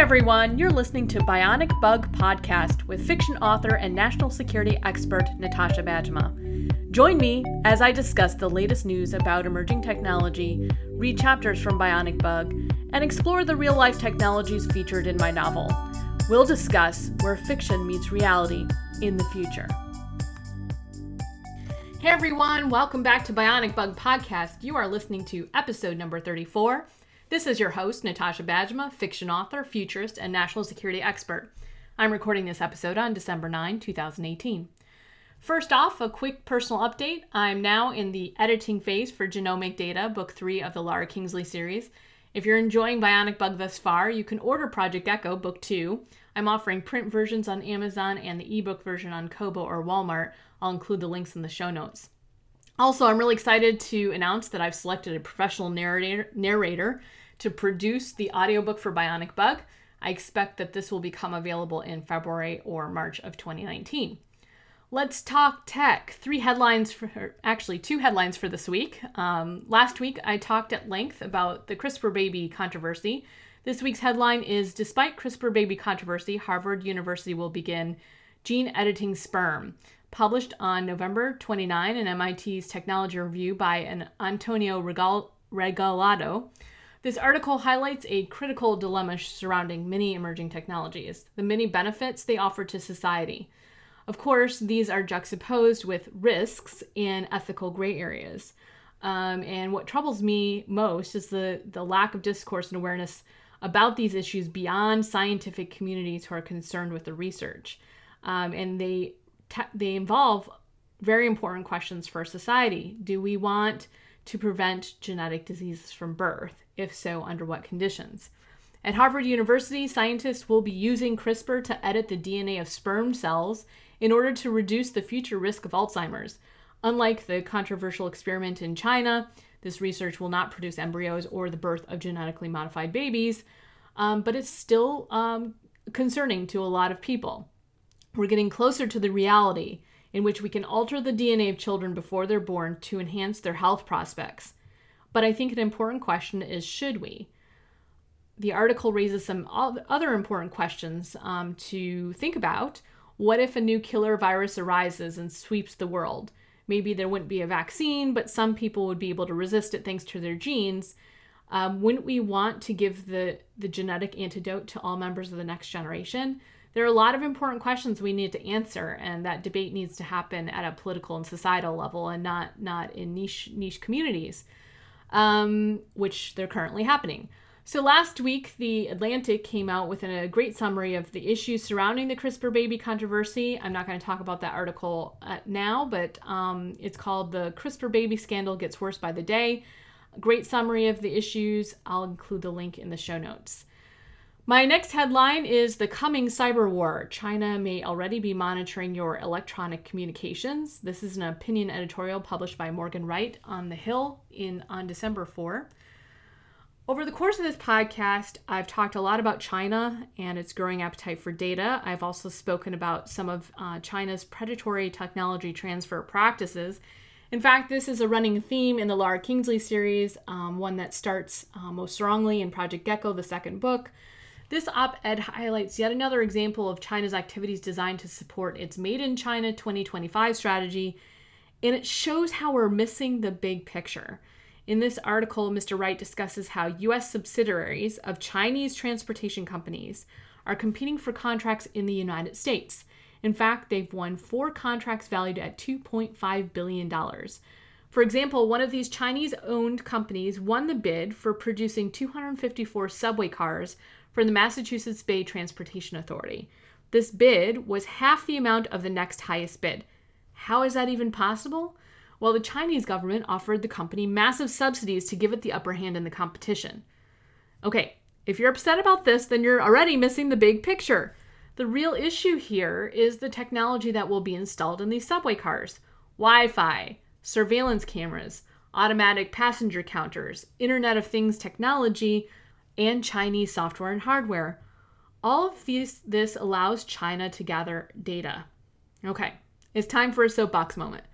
everyone, you're listening to Bionic Bug Podcast with fiction author and national security expert Natasha Bajema. Join me as I discuss the latest news about emerging technology, read chapters from Bionic Bug, and explore the real life technologies featured in my novel. We'll discuss where fiction meets reality in the future. Hey everyone, welcome back to Bionic Bug Podcast. You are listening to episode number 34. This is your host, Natasha Bajema, fiction author, futurist, and national security expert. I'm recording this episode on December 9, 2018. First off, a quick personal update. I'm now in the editing phase for Genomic Data, Book 3 of the Lara Kingsley series. If you're enjoying Bionic Bug thus far, you can order Project Gecko, Book 2. I'm offering print versions on Amazon and the ebook version on Kobo or Walmart. I'll include the links in the show notes. Also, I'm really excited to announce that I've selected a professional narrator, narrator to produce the audiobook for Bionic Bug. I expect that this will become available in February or March of 2019. Let's talk tech. Three headlines for, actually, two headlines for this week. Um, last week, I talked at length about the CRISPR baby controversy. This week's headline is Despite CRISPR baby controversy, Harvard University will begin gene editing sperm. Published on November 29 in MIT's Technology Review by an Antonio Regal- Regalado. This article highlights a critical dilemma surrounding many emerging technologies, the many benefits they offer to society. Of course, these are juxtaposed with risks and ethical gray areas. Um, and what troubles me most is the, the lack of discourse and awareness about these issues beyond scientific communities who are concerned with the research. Um, and they, te- they involve very important questions for society. Do we want to prevent genetic diseases from birth? If so, under what conditions? At Harvard University, scientists will be using CRISPR to edit the DNA of sperm cells in order to reduce the future risk of Alzheimer's. Unlike the controversial experiment in China, this research will not produce embryos or the birth of genetically modified babies, um, but it's still um, concerning to a lot of people. We're getting closer to the reality in which we can alter the DNA of children before they're born to enhance their health prospects. But I think an important question is should we? The article raises some other important questions um, to think about. What if a new killer virus arises and sweeps the world? Maybe there wouldn't be a vaccine, but some people would be able to resist it thanks to their genes. Um, wouldn't we want to give the, the genetic antidote to all members of the next generation? there are a lot of important questions we need to answer and that debate needs to happen at a political and societal level and not not in niche niche communities um, which they're currently happening. So last week the atlantic came out with a great summary of the issues surrounding the crispr baby controversy. I'm not going to talk about that article uh, now but um, it's called the crispr baby scandal gets worse by the day. Great summary of the issues. I'll include the link in the show notes my next headline is The Coming Cyber War. China may already be monitoring your electronic communications. This is an opinion editorial published by Morgan Wright on The Hill in on December 4. Over the course of this podcast, I've talked a lot about China and its growing appetite for data. I've also spoken about some of uh, China's predatory technology transfer practices. In fact, this is a running theme in the Lara Kingsley series, um, one that starts uh, most strongly in Project Gecko, the second book. This op ed highlights yet another example of China's activities designed to support its Made in China 2025 strategy, and it shows how we're missing the big picture. In this article, Mr. Wright discusses how U.S. subsidiaries of Chinese transportation companies are competing for contracts in the United States. In fact, they've won four contracts valued at $2.5 billion. For example, one of these Chinese owned companies won the bid for producing 254 subway cars from the Massachusetts Bay Transportation Authority. This bid was half the amount of the next highest bid. How is that even possible? Well, the Chinese government offered the company massive subsidies to give it the upper hand in the competition. Okay, if you're upset about this, then you're already missing the big picture. The real issue here is the technology that will be installed in these subway cars Wi Fi, surveillance cameras, automatic passenger counters, Internet of Things technology, and Chinese software and hardware. All of these this allows China to gather data. Okay, it's time for a soapbox moment.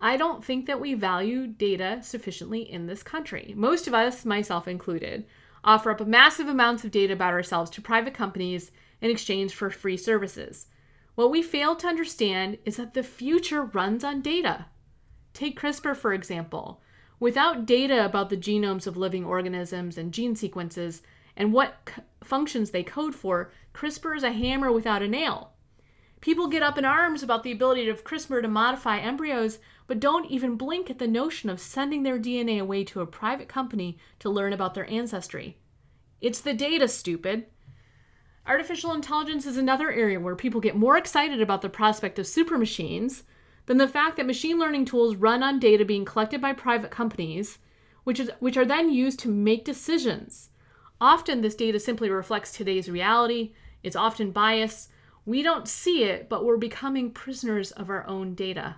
I don't think that we value data sufficiently in this country. Most of us, myself included, offer up massive amounts of data about ourselves to private companies in exchange for free services. What we fail to understand is that the future runs on data. Take CRISPR, for example. Without data about the genomes of living organisms and gene sequences and what c- functions they code for, CRISPR is a hammer without a nail. People get up in arms about the ability of CRISPR to modify embryos, but don't even blink at the notion of sending their DNA away to a private company to learn about their ancestry. It's the data, stupid. Artificial intelligence is another area where people get more excited about the prospect of super machines than the fact that machine learning tools run on data being collected by private companies, which, is, which are then used to make decisions. Often, this data simply reflects today's reality, it's often biased. We don't see it, but we're becoming prisoners of our own data.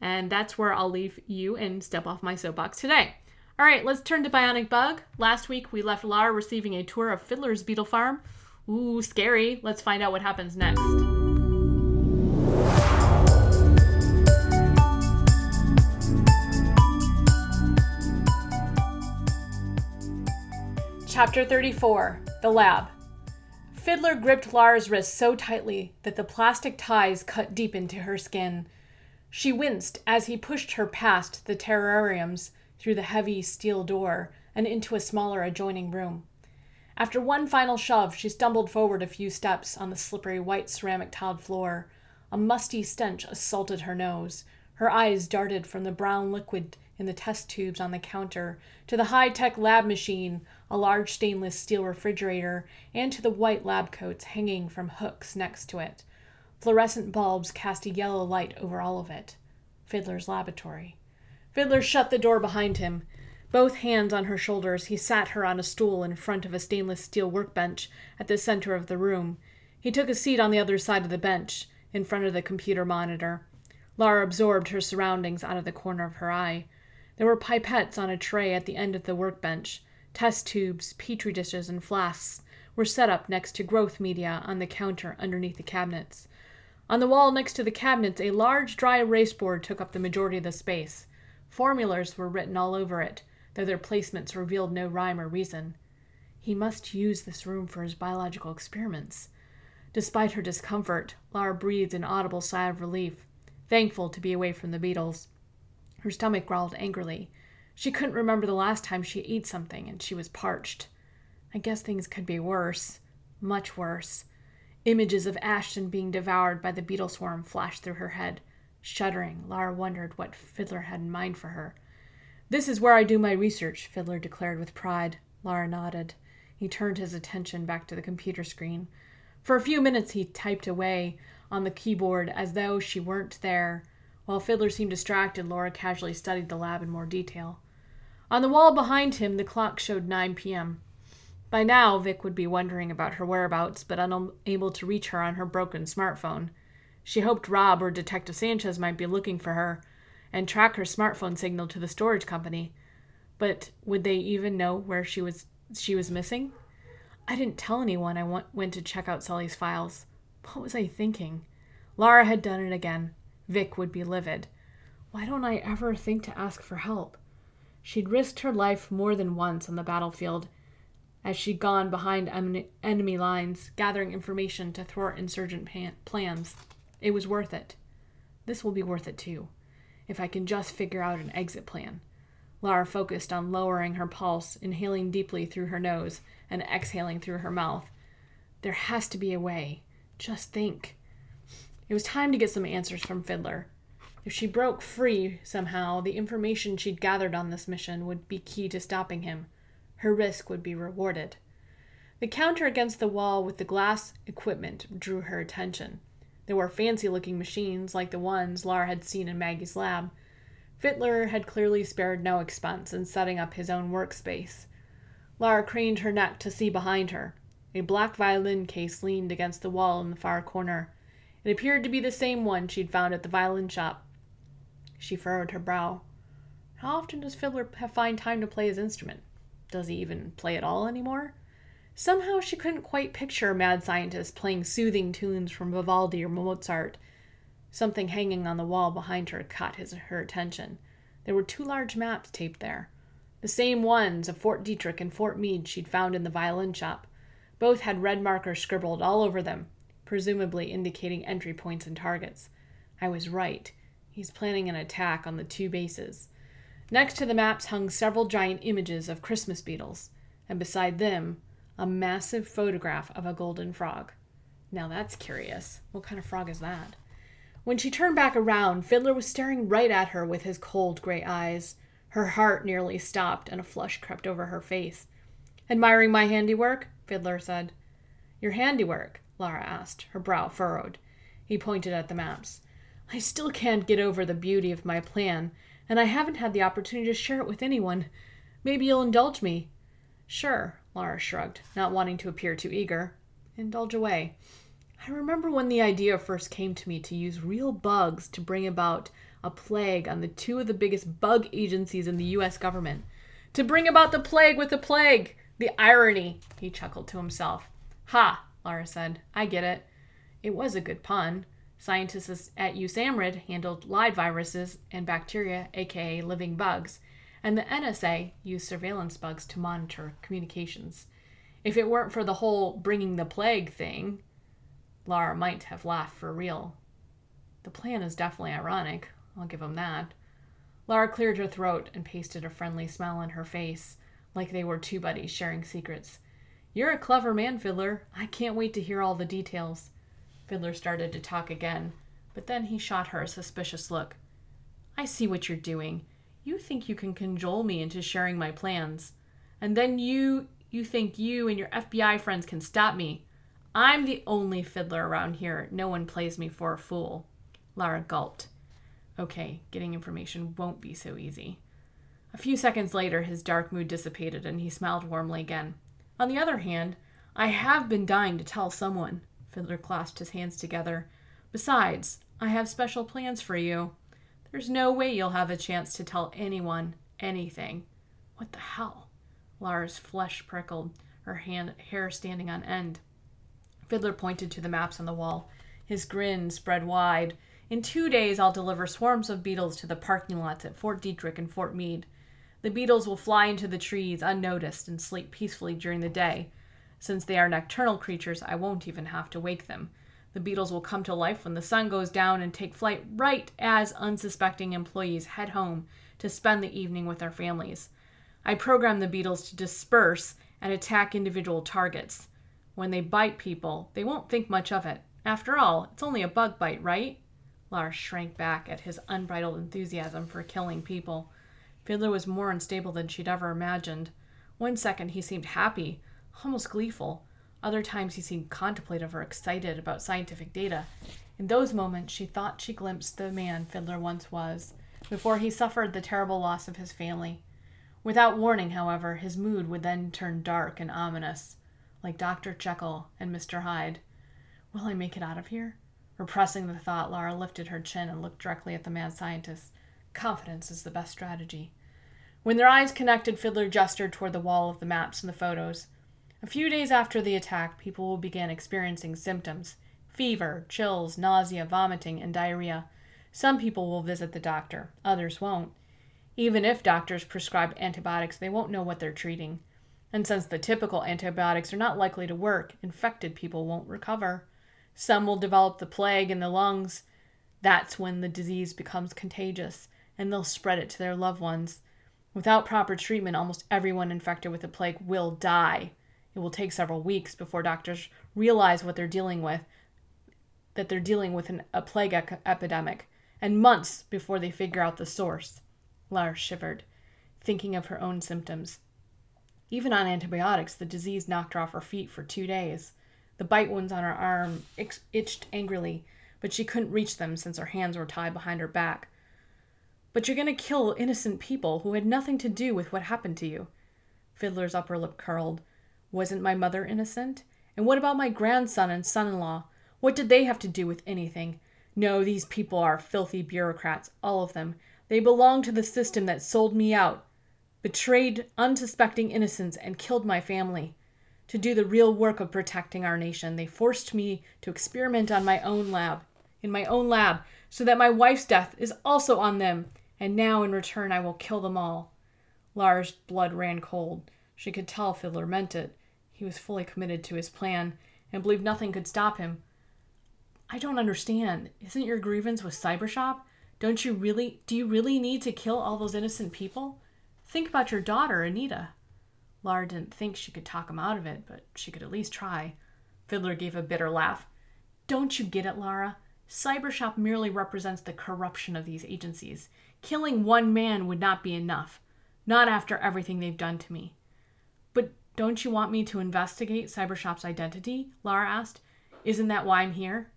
And that's where I'll leave you and step off my soapbox today. All right, let's turn to Bionic Bug. Last week, we left Lara receiving a tour of Fiddler's Beetle Farm. Ooh, scary. Let's find out what happens next. Chapter 34 The Lab. Fiddler gripped Lara's wrist so tightly that the plastic ties cut deep into her skin. She winced as he pushed her past the terrariums through the heavy steel door and into a smaller adjoining room. After one final shove, she stumbled forward a few steps on the slippery white ceramic tiled floor. A musty stench assaulted her nose. Her eyes darted from the brown liquid in the test tubes on the counter to the high tech lab machine, a large stainless steel refrigerator, and to the white lab coats hanging from hooks next to it. Fluorescent bulbs cast a yellow light over all of it. Fiddler's laboratory. Fiddler shut the door behind him. Both hands on her shoulders, he sat her on a stool in front of a stainless steel workbench at the center of the room. He took a seat on the other side of the bench, in front of the computer monitor. Lara absorbed her surroundings out of the corner of her eye. There were pipettes on a tray at the end of the workbench. Test tubes, petri dishes, and flasks were set up next to growth media on the counter underneath the cabinets. On the wall next to the cabinets, a large dry erase board took up the majority of the space. Formulas were written all over it, though their placements revealed no rhyme or reason. He must use this room for his biological experiments. Despite her discomfort, Lara breathed an audible sigh of relief, thankful to be away from the beetles. Her stomach growled angrily. She couldn't remember the last time she ate something, and she was parched. I guess things could be worse. Much worse. Images of Ashton being devoured by the beetle swarm flashed through her head. Shuddering, Lara wondered what Fiddler had in mind for her. This is where I do my research, Fiddler declared with pride. Lara nodded. He turned his attention back to the computer screen. For a few minutes he typed away on the keyboard as though she weren't there. While Fiddler seemed distracted, Lara casually studied the lab in more detail. On the wall behind him, the clock showed 9 p.m. By now, Vic would be wondering about her whereabouts, but unable to reach her on her broken smartphone. She hoped Rob or Detective Sanchez might be looking for her, and track her smartphone signal to the storage company. But would they even know where she was she was missing? I didn't tell anyone I went to check out Sully's files. What was I thinking? Lara had done it again. Vic would be livid. Why don't I ever think to ask for help? She'd risked her life more than once on the battlefield as she'd gone behind enemy lines, gathering information to thwart insurgent plans. It was worth it. This will be worth it too if I can just figure out an exit plan. Lara focused on lowering her pulse, inhaling deeply through her nose and exhaling through her mouth. There has to be a way. Just think. It was time to get some answers from Fiddler. If she broke free somehow, the information she'd gathered on this mission would be key to stopping him. Her risk would be rewarded. The counter against the wall with the glass equipment drew her attention. There were fancy looking machines like the ones Lar had seen in Maggie's lab. Fiddler had clearly spared no expense in setting up his own workspace. Lara craned her neck to see behind her. A black violin case leaned against the wall in the far corner. It appeared to be the same one she'd found at the violin shop. She furrowed her brow. How often does Fiddler find time to play his instrument? Does he even play at all anymore? Somehow she couldn't quite picture a mad scientist playing soothing tunes from Vivaldi or Mozart. Something hanging on the wall behind her caught his, her attention. There were two large maps taped there. The same ones of Fort Detrick and Fort Meade she'd found in the violin shop. Both had red markers scribbled all over them, presumably indicating entry points and targets. I was right. He's planning an attack on the two bases. Next to the maps hung several giant images of Christmas beetles, and beside them, a massive photograph of a golden frog. Now that's curious. What kind of frog is that? When she turned back around, Fiddler was staring right at her with his cold gray eyes. Her heart nearly stopped, and a flush crept over her face. Admiring my handiwork? Fiddler said. Your handiwork? Lara asked, her brow furrowed. He pointed at the maps. I still can't get over the beauty of my plan, and I haven't had the opportunity to share it with anyone. Maybe you'll indulge me. Sure, Lara shrugged, not wanting to appear too eager. Indulge away. I remember when the idea first came to me to use real bugs to bring about a plague on the two of the biggest bug agencies in the US government. To bring about the plague with the plague! The irony! He chuckled to himself. Ha! Lara said. I get it. It was a good pun. Scientists at USAMRIID handled live viruses and bacteria, aka living bugs, and the NSA used surveillance bugs to monitor communications. If it weren't for the whole bringing the plague thing, Lara might have laughed for real. The plan is definitely ironic, I'll give him that. Lara cleared her throat and pasted a friendly smile on her face, like they were two buddies sharing secrets. You're a clever man, Fiddler. I can't wait to hear all the details. Fiddler started to talk again, but then he shot her a suspicious look. I see what you're doing. You think you can cajole me into sharing my plans. And then you you think you and your FBI friends can stop me. I'm the only fiddler around here. No one plays me for a fool. Lara gulped. Okay, getting information won't be so easy. A few seconds later, his dark mood dissipated and he smiled warmly again. On the other hand, I have been dying to tell someone. Fiddler clasped his hands together. Besides, I have special plans for you. There's no way you'll have a chance to tell anyone anything. What the hell? Lara's flesh prickled, her hand, hair standing on end. Fiddler pointed to the maps on the wall. His grin spread wide. In two days, I'll deliver swarms of beetles to the parking lots at Fort Detrick and Fort Meade. The beetles will fly into the trees unnoticed and sleep peacefully during the day. Since they are nocturnal creatures, I won't even have to wake them. The beetles will come to life when the sun goes down and take flight right as unsuspecting employees head home to spend the evening with their families. I program the beetles to disperse and attack individual targets. When they bite people, they won't think much of it. After all, it's only a bug bite, right? Lars shrank back at his unbridled enthusiasm for killing people. Fiddler was more unstable than she'd ever imagined. One second he seemed happy, almost gleeful. Other times he seemed contemplative or excited about scientific data. In those moments she thought she glimpsed the man Fiddler once was, before he suffered the terrible loss of his family. Without warning, however, his mood would then turn dark and ominous, like Dr. Jekyll and Mr. Hyde. Will I make it out of here? Repressing the thought, Lara lifted her chin and looked directly at the mad scientist. Confidence is the best strategy. When their eyes connected, Fiddler gestured toward the wall of the maps and the photos. A few days after the attack, people will begin experiencing symptoms fever, chills, nausea, vomiting, and diarrhea. Some people will visit the doctor, others won't. Even if doctors prescribe antibiotics, they won't know what they're treating. And since the typical antibiotics are not likely to work, infected people won't recover. Some will develop the plague in the lungs. That's when the disease becomes contagious, and they'll spread it to their loved ones. Without proper treatment, almost everyone infected with the plague will die. It will take several weeks before doctors realize what they're dealing with, that they're dealing with an, a plague epidemic, and months before they figure out the source. Lara shivered, thinking of her own symptoms. Even on antibiotics, the disease knocked her off her feet for two days. The bite wounds on her arm itched angrily, but she couldn't reach them since her hands were tied behind her back. But you're going to kill innocent people who had nothing to do with what happened to you. Fiddler's upper lip curled. Wasn't my mother innocent? And what about my grandson and son in law? What did they have to do with anything? No, these people are filthy bureaucrats, all of them. They belong to the system that sold me out, betrayed unsuspecting innocents, and killed my family to do the real work of protecting our nation. They forced me to experiment on my own lab, in my own lab, so that my wife's death is also on them, and now in return I will kill them all. Lara's blood ran cold. She could tell Fiddler meant it. He was fully committed to his plan and believed nothing could stop him. I don't understand. Isn't your grievance with Cybershop? Don't you really do you really need to kill all those innocent people? Think about your daughter, Anita. Lara didn't think she could talk him out of it, but she could at least try. Fiddler gave a bitter laugh. Don't you get it, Lara? Cybershop merely represents the corruption of these agencies. Killing one man would not be enough. Not after everything they've done to me. But don't you want me to investigate Cybershop's identity? Lara asked. Isn't that why I'm here?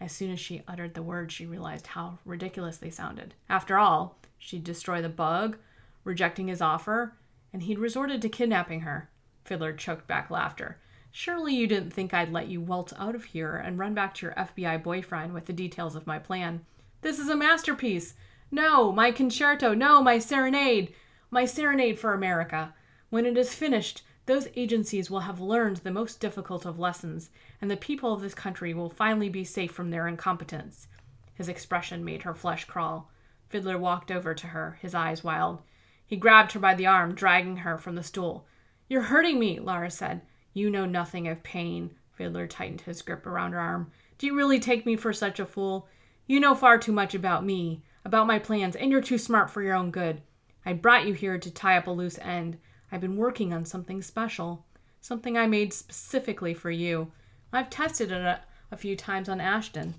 As soon as she uttered the words, she realized how ridiculous they sounded. After all, she'd destroy the bug, rejecting his offer, and he'd resorted to kidnapping her. Fiddler choked back laughter. Surely you didn't think I'd let you waltz out of here and run back to your FBI boyfriend with the details of my plan. This is a masterpiece. No, my concerto. No, my serenade. My serenade for America. When it is finished, those agencies will have learned the most difficult of lessons, and the people of this country will finally be safe from their incompetence. His expression made her flesh crawl. Fiddler walked over to her, his eyes wild. He grabbed her by the arm, dragging her from the stool. You're hurting me, Lara said. You know nothing of pain. Fiddler tightened his grip around her arm. Do you really take me for such a fool? You know far too much about me, about my plans, and you're too smart for your own good. I brought you here to tie up a loose end. I've been working on something special, something I made specifically for you. I've tested it a, a few times on Ashton.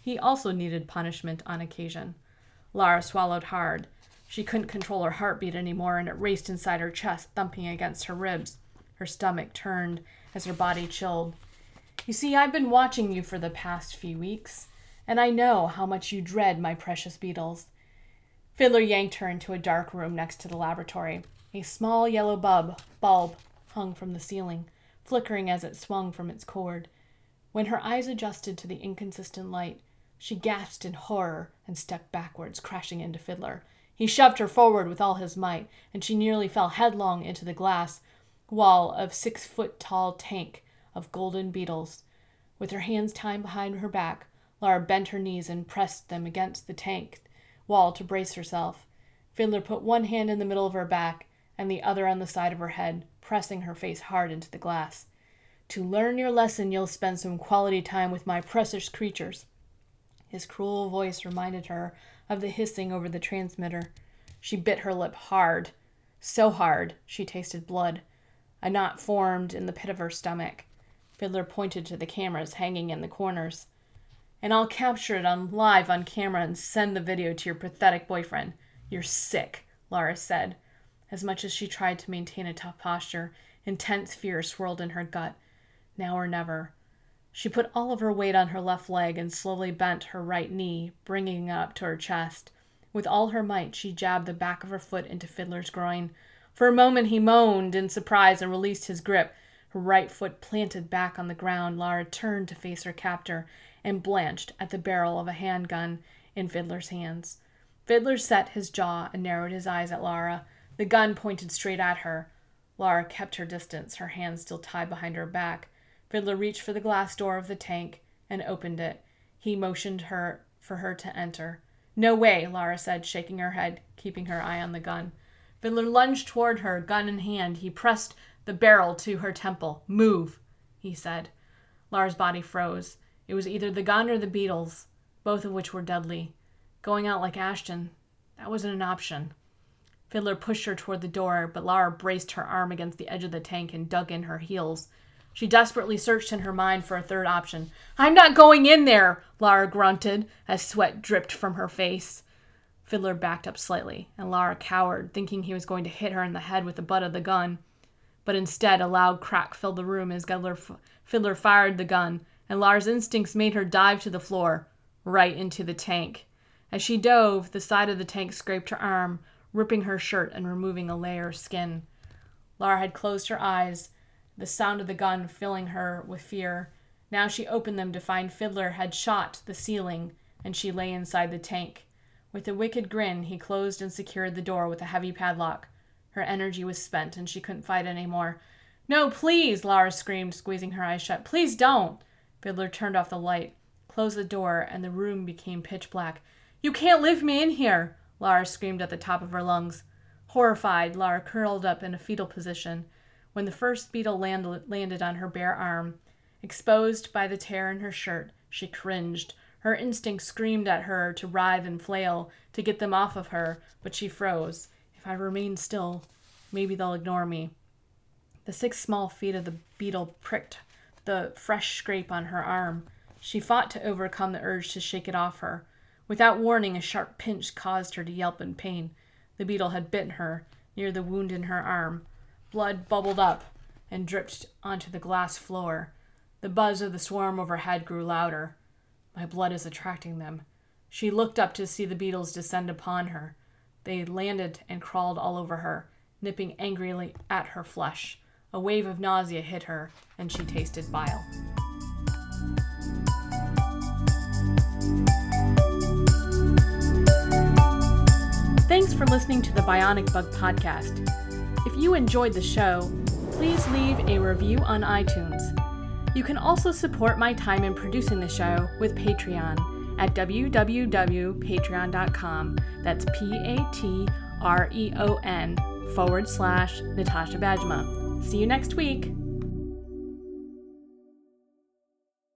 He also needed punishment on occasion. Lara swallowed hard. She couldn't control her heartbeat anymore, and it raced inside her chest, thumping against her ribs. Her stomach turned as her body chilled. You see, I've been watching you for the past few weeks, and I know how much you dread my precious beetles. Fiddler yanked her into a dark room next to the laboratory. A small yellow bulb, bulb hung from the ceiling, flickering as it swung from its cord. When her eyes adjusted to the inconsistent light, she gasped in horror and stepped backwards, crashing into Fiddler. He shoved her forward with all his might, and she nearly fell headlong into the glass wall of six foot tall tank of golden beetles. With her hands tied behind her back, Lara bent her knees and pressed them against the tank wall to brace herself. Fiddler put one hand in the middle of her back and the other on the side of her head, pressing her face hard into the glass. To learn your lesson, you'll spend some quality time with my precious creatures. His cruel voice reminded her of the hissing over the transmitter. She bit her lip hard, so hard she tasted blood. A knot formed in the pit of her stomach. Fiddler pointed to the cameras hanging in the corners. And I'll capture it on live on camera and send the video to your pathetic boyfriend. You're sick, Lara said. As much as she tried to maintain a tough posture, intense fear swirled in her gut. Now or never. She put all of her weight on her left leg and slowly bent her right knee, bringing it up to her chest. With all her might, she jabbed the back of her foot into Fiddler's groin. For a moment, he moaned in surprise and released his grip. Her right foot planted back on the ground, Lara turned to face her captor and blanched at the barrel of a handgun in Fiddler's hands. Fiddler set his jaw and narrowed his eyes at Lara. The gun pointed straight at her. Lara kept her distance, her hands still tied behind her back. Fiddler reached for the glass door of the tank and opened it. He motioned her for her to enter. No way, Lara said, shaking her head, keeping her eye on the gun. Fiddler lunged toward her, gun in hand. He pressed the barrel to her temple. Move, he said. Lara's body froze. It was either the gun or the beetles, both of which were deadly. Going out like Ashton, that wasn't an option. Fiddler pushed her toward the door, but Lara braced her arm against the edge of the tank and dug in her heels. She desperately searched in her mind for a third option. I'm not going in there, Lara grunted as sweat dripped from her face. Fiddler backed up slightly, and Lara cowered, thinking he was going to hit her in the head with the butt of the gun. But instead, a loud crack filled the room as Fiddler fired the gun, and Lara's instincts made her dive to the floor, right into the tank. As she dove, the side of the tank scraped her arm, ripping her shirt and removing a layer of skin. Lara had closed her eyes, the sound of the gun filling her with fear. Now she opened them to find Fiddler had shot the ceiling, and she lay inside the tank. With a wicked grin, he closed and secured the door with a heavy padlock. Her energy was spent, and she couldn't fight any more. No, please, Lara screamed, squeezing her eyes shut. Please don't. Fiddler turned off the light, closed the door, and the room became pitch black. You can't leave me in here. Lara screamed at the top of her lungs. Horrified, Lara curled up in a fetal position when the first beetle landed, landed on her bare arm. Exposed by the tear in her shirt, she cringed. Her instinct screamed at her to writhe and flail to get them off of her, but she froze. If I remain still, maybe they'll ignore me. The six small feet of the beetle pricked the fresh scrape on her arm. She fought to overcome the urge to shake it off her. Without warning, a sharp pinch caused her to yelp in pain. The beetle had bitten her, near the wound in her arm. Blood bubbled up and dripped onto the glass floor. The buzz of the swarm overhead grew louder. My blood is attracting them. She looked up to see the beetles descend upon her. They landed and crawled all over her, nipping angrily at her flesh. A wave of nausea hit her, and she tasted bile. Thanks for listening to the Bionic Bug Podcast. If you enjoyed the show, please leave a review on iTunes. You can also support my time in producing the show with Patreon at www.patreon.com. That's P A T R E O N forward slash Natasha Bajema. See you next week.